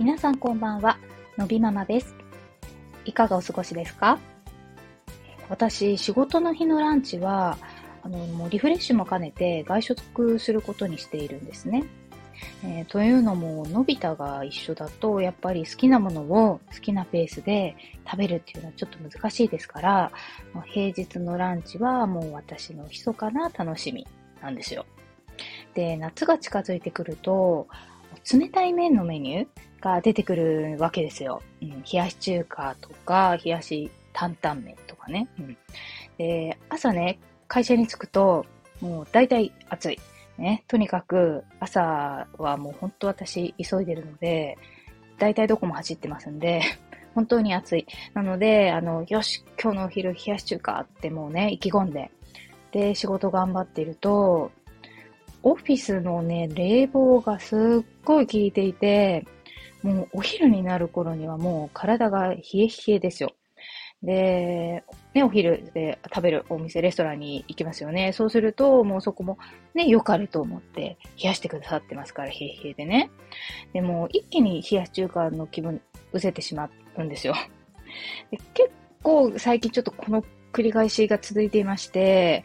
皆さんこんばんは、のびママです。いかがお過ごしですか？私、仕事の日のランチは、あの、もうリフレッシュも兼ねて外食することにしているんですね。えーというのも、のび太が一緒だと、やっぱり好きなものを好きなペースで食べるっていうのはちょっと難しいですから、平日のランチはもう私の密かな楽しみなんですよ。で、夏が近づいてくると、冷たい麺のメニューが出てくるわけですよ。うん、冷やし中華とか、冷やし担々麺とかね。うん、で、朝ね、会社に着くと、もう大体暑い。ね、とにかく朝はもう本当私急いでるので、大体どこも走ってますんで、本当に暑い。なので、あの、よし、今日のお昼冷やし中華ってもうね、意気込んで、で、仕事頑張っていると、オフィスのね、冷房がすっごい効いていて、もうお昼になる頃にはもう体が冷え冷えですよ。で、ね、お昼で食べるお店、レストランに行きますよね。そうすると、もうそこもね、良かれと思って冷やしてくださってますから、冷え冷えでね。でも、一気に冷やし中華の気分、うせてしまうんですよ。で結構最近ちょっとこの繰り返しが続いていまして、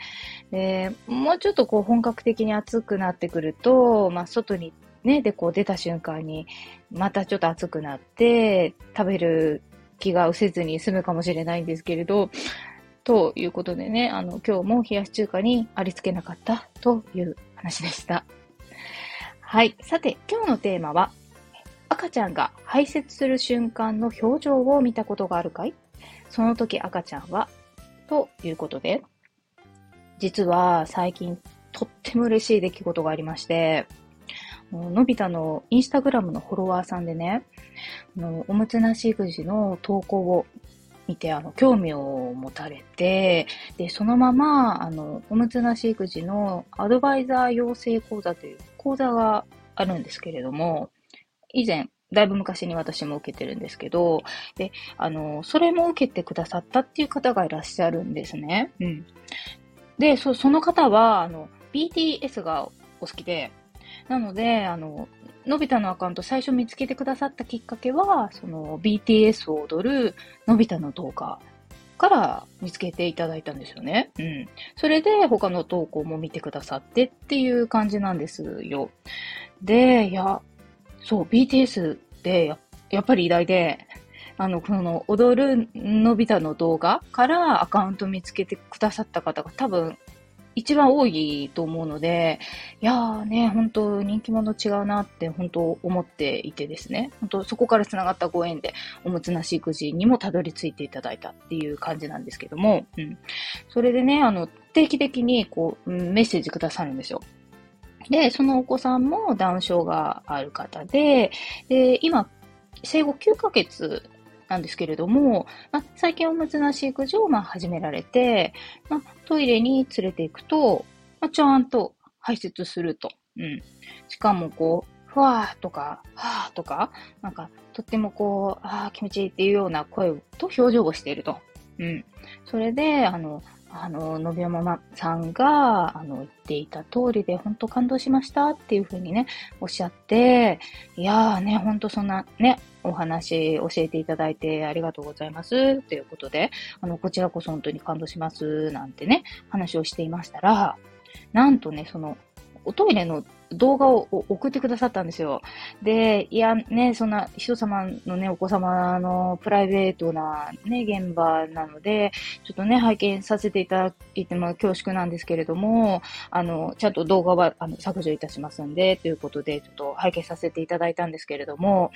でもうちょっとこう本格的に暑くなってくると、まあ外にね、でこう出た瞬間に、またちょっと暑くなって、食べる気が失せずに済むかもしれないんですけれど、ということでね、あの、今日も冷やし中華にありつけなかったという話でした。はい。さて、今日のテーマは、赤ちゃんが排泄する瞬間の表情を見たことがあるかい？その時赤ちゃんはということで、実は最近とっても嬉しい出来事がありまして、のび太のインスタグラムのフォロワーさんでね、おむつなし育児の投稿を見て、あの、興味を持たれて、で、そのまま、あの、おむつなし育児のアドバイザー養成講座という講座があるんですけれども、以前、だいぶ昔に私も受けてるんですけど、で、あの、それも受けてくださったっていう方がいらっしゃるんですね。うん。で、そその方は、あの、BTS がお好きで、なので、あの、のび太のアカウント最初見つけてくださったきっかけは、その BTS を踊るのび太の動画から見つけていただいたんですよね。うん。それで他の投稿も見てくださってっていう感じなんですよ。で、いや、そう、BTS でややっぱり偉大で、あの、この踊るのび太の動画からアカウント見つけてくださった方が多分一番多いと思うので、いやーね、本当人気者違うなって本当思っていてですね、本当そこから繋がったご縁でおむつなし育児にもたどり着いていただいたっていう感じなんですけども、うん。それでね、あの、定期的にこう、メッセージくださるんですよ。で、そのお子さんもダウン症がある方で、で、今、生後9ヶ月なんですけれども、ま、最近おむつなし育児をまあ始められて、ま、トイレに連れて行くと、ま、ちゃんと排泄すると。うん。しかもこう、ふわーとか、はーとか、なんか、とってもこう、あー気持ちいいっていうような声と表情をしていると。うん。それで、あの、あの、のびおママさんが、あの、言っていた通りで、本当感動しましたっていうふうにね、おっしゃって、いやーね、本当そんなね、お話教えていただいてありがとうございます。ということで、あの、こちらこそ本当に感動します。なんてね、話をしていましたら、なんとね、その、おトイレの動画を送ってくださったんですよ。で、いや、ね、そんな人様のね、お子様のプライベートなね、現場なので、ちょっとね、拝見させていただいても恐縮なんですけれども、あの、ちゃんと動画はあの削除いたしますんで、ということで、ちょっと拝見させていただいたんですけれども、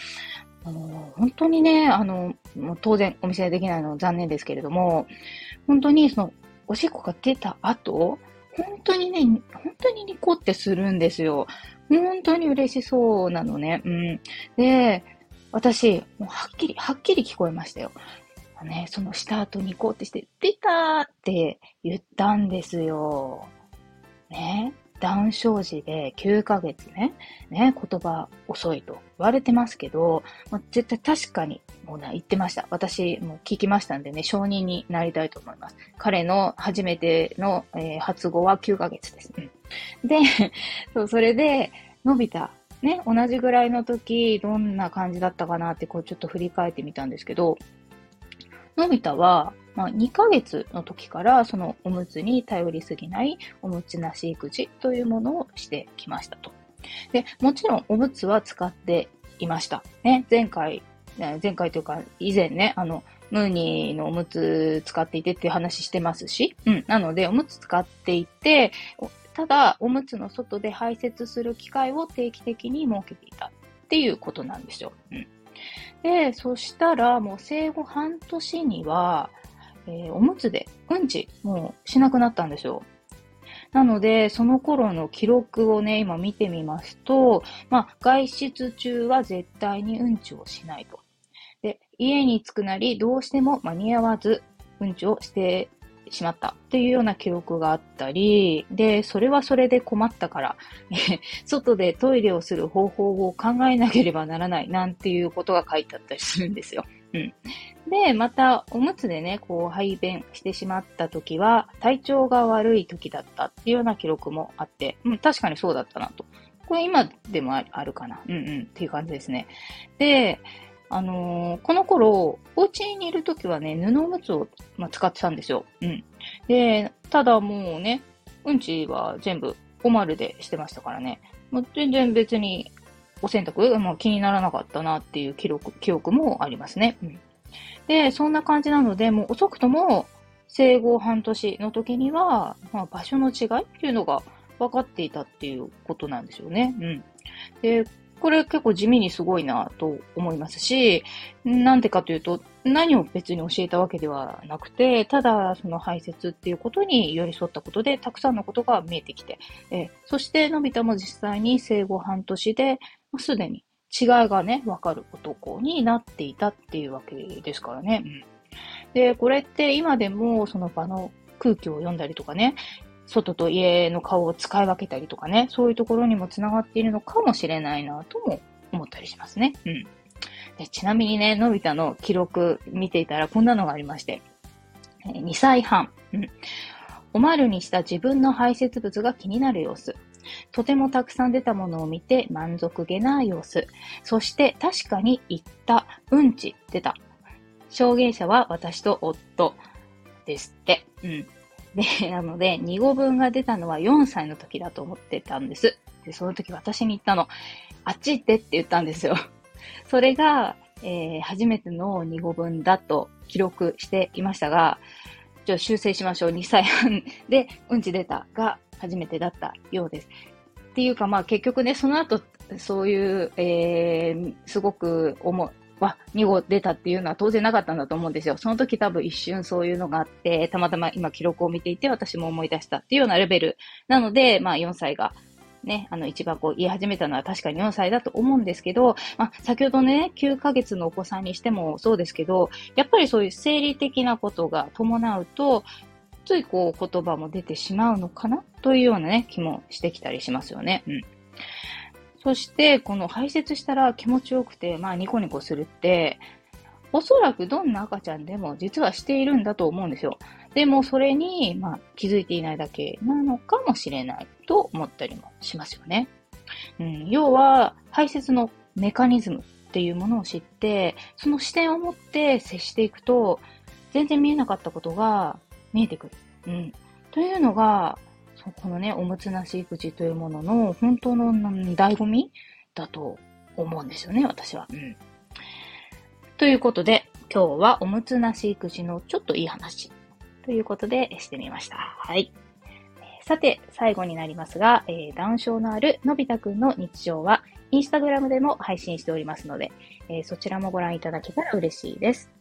あの本当にね、あの、もう当然お見せできないの残念ですけれども、本当にその、おしっこが出た後、本当にね、本当にニコってするんですよ。本当に嬉しそうなのね。うん。で、私、もうはっきり、はっきり聞こえましたよ。ね、そのした後ニコってして、出たって言ったんですよ。ね。ダウン症児で9ヶ月ね、ね、言葉遅いと言われてますけど、まあ、絶対確かに、もうね、言ってました。私、も聞きましたんでね、承認になりたいと思います。彼の初めての、えー発語は9ヶ月です。うんで、そう、それで、のび太ね、同じぐらいの時、どんな感じだったかなって、こうちょっと振り返ってみたんですけど、のび太は、まあ、2ヶ月の時からそのおむつに頼りすぎないおむつなし育児というものをしてきましたと。で、もちろんおむつは使っていました。ね、前回、前回というか以前ね、あの、ムーニーのおむつ使っていてっていう話してますし、うん。なので、おむつ使っていて、ただ、おむつの外で排泄する機会を定期的に設けていたっていうことなんですよ。うん。で、そしたら、もう生後半年には、えー、おむつでうんち、もうしなくなったんですよ。なので、その頃の記録をね、今見てみますと、まあ、外出中は絶対にうんちをしないと。で、家に着くなり、どうしても間に合わず、うんちをしてしまったっていうような記録があったり、で、それはそれで困ったから、外でトイレをする方法を考えなければならないなんていうことが書いてあったりするんですよ。うん。で、また、おむつでね、こう、排便してしまった時は、体調が悪い時だったっていうような記録もあって、うん、確かにそうだったなと。これ今でもあるかな。うんうんっていう感じですね。で、あのー、この頃、お家にいるときはね、布おむつを、まあ、使ってたんですよ。うん。で、ただもうね、うんちは全部お丸でしてましたからね。もう全然別にお洗濯、まあ、気にならなかったなっていう記録、記憶もありますね。うん。で、そんな感じなので、もう遅くとも生後半年の時には、まあ、場所の違いっていうのが分かっていたっていうことなんですよね。うん。で、これ結構地味にすごいなと思いますし、なんでかというと、何を別に教えたわけではなくて、ただその排泄っていうことに寄り添ったことで、たくさんのことが見えてきて、え、そしてのび太も実際に生後半年で、すでに違いがね、わかる男になっていたっていうわけですからね。うん、で、これって今でもその場の空気を読んだりとかね、外と家の顔を使い分けたりとかね、そういうところにも繋がっているのかもしれないなとも思ったりしますね。うん。でちなみにね、のび太の記録見ていたらこんなのがありまして、2歳半。うん。おまるにした自分の排泄物が気になる様子。とてもたくさん出たものを見て満足げな様子。そして確かに言った、うんち出た。証言者は私と夫ですって。うん。で、なので、2語分が出たのは4歳の時だと思ってたんです。で、その時私に言ったの、あっち行ってって言ったんですよ。それが、えー、初めての2語分だと記録していましたが、ちょっと修正しましょう。2歳半でうんち出たが初めてだったようです。っていうか、まあ結局ね、その後、そういう、えー、すごく重わ、2号出たっていうのは当然なかったんだと思うんですよ。その時多分一瞬そういうのがあって、たまたま今記録を見ていて私も思い出したっていうようなレベルなので、まあ4歳がね、あの一番こう言い始めたのは確かに4歳だと思うんですけど、まあ先ほどね、9ヶ月のお子さんにしてもそうですけど、やっぱりそういう生理的なことが伴うと、ついこう言葉も出てしまうのかなというようなね、気もしてきたりしますよね。うん。そして、この排泄したら気持ちよくて、まあニコニコするって、おそらくどんな赤ちゃんでも実はしているんだと思うんですよ。でもそれに、まあ、気づいていないだけなのかもしれないと思ったりもしますよね。うん、要は、排泄のメカニズムっていうものを知って、その視点を持って接していくと、全然見えなかったことが見えてくる。うん。というのが、そうこのね、おむつなし育児というものの本当の醍醐味だと思うんですよね、私は。うん。ということで、今日はおむつなし育児のちょっといい話ということでしてみました。はい。さて、最後になりますが、えー、ダウン症のあるのび太くんの日常は、インスタグラムでも配信しておりますので、えー、そちらもご覧いただけたら嬉しいです。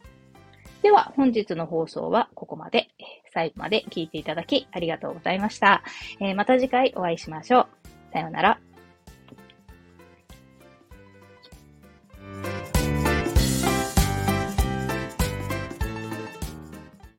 では、本日の放送はここまで。最後まで聞いていただきありがとうございました。えー、また次回お会いしましょう。さようなら。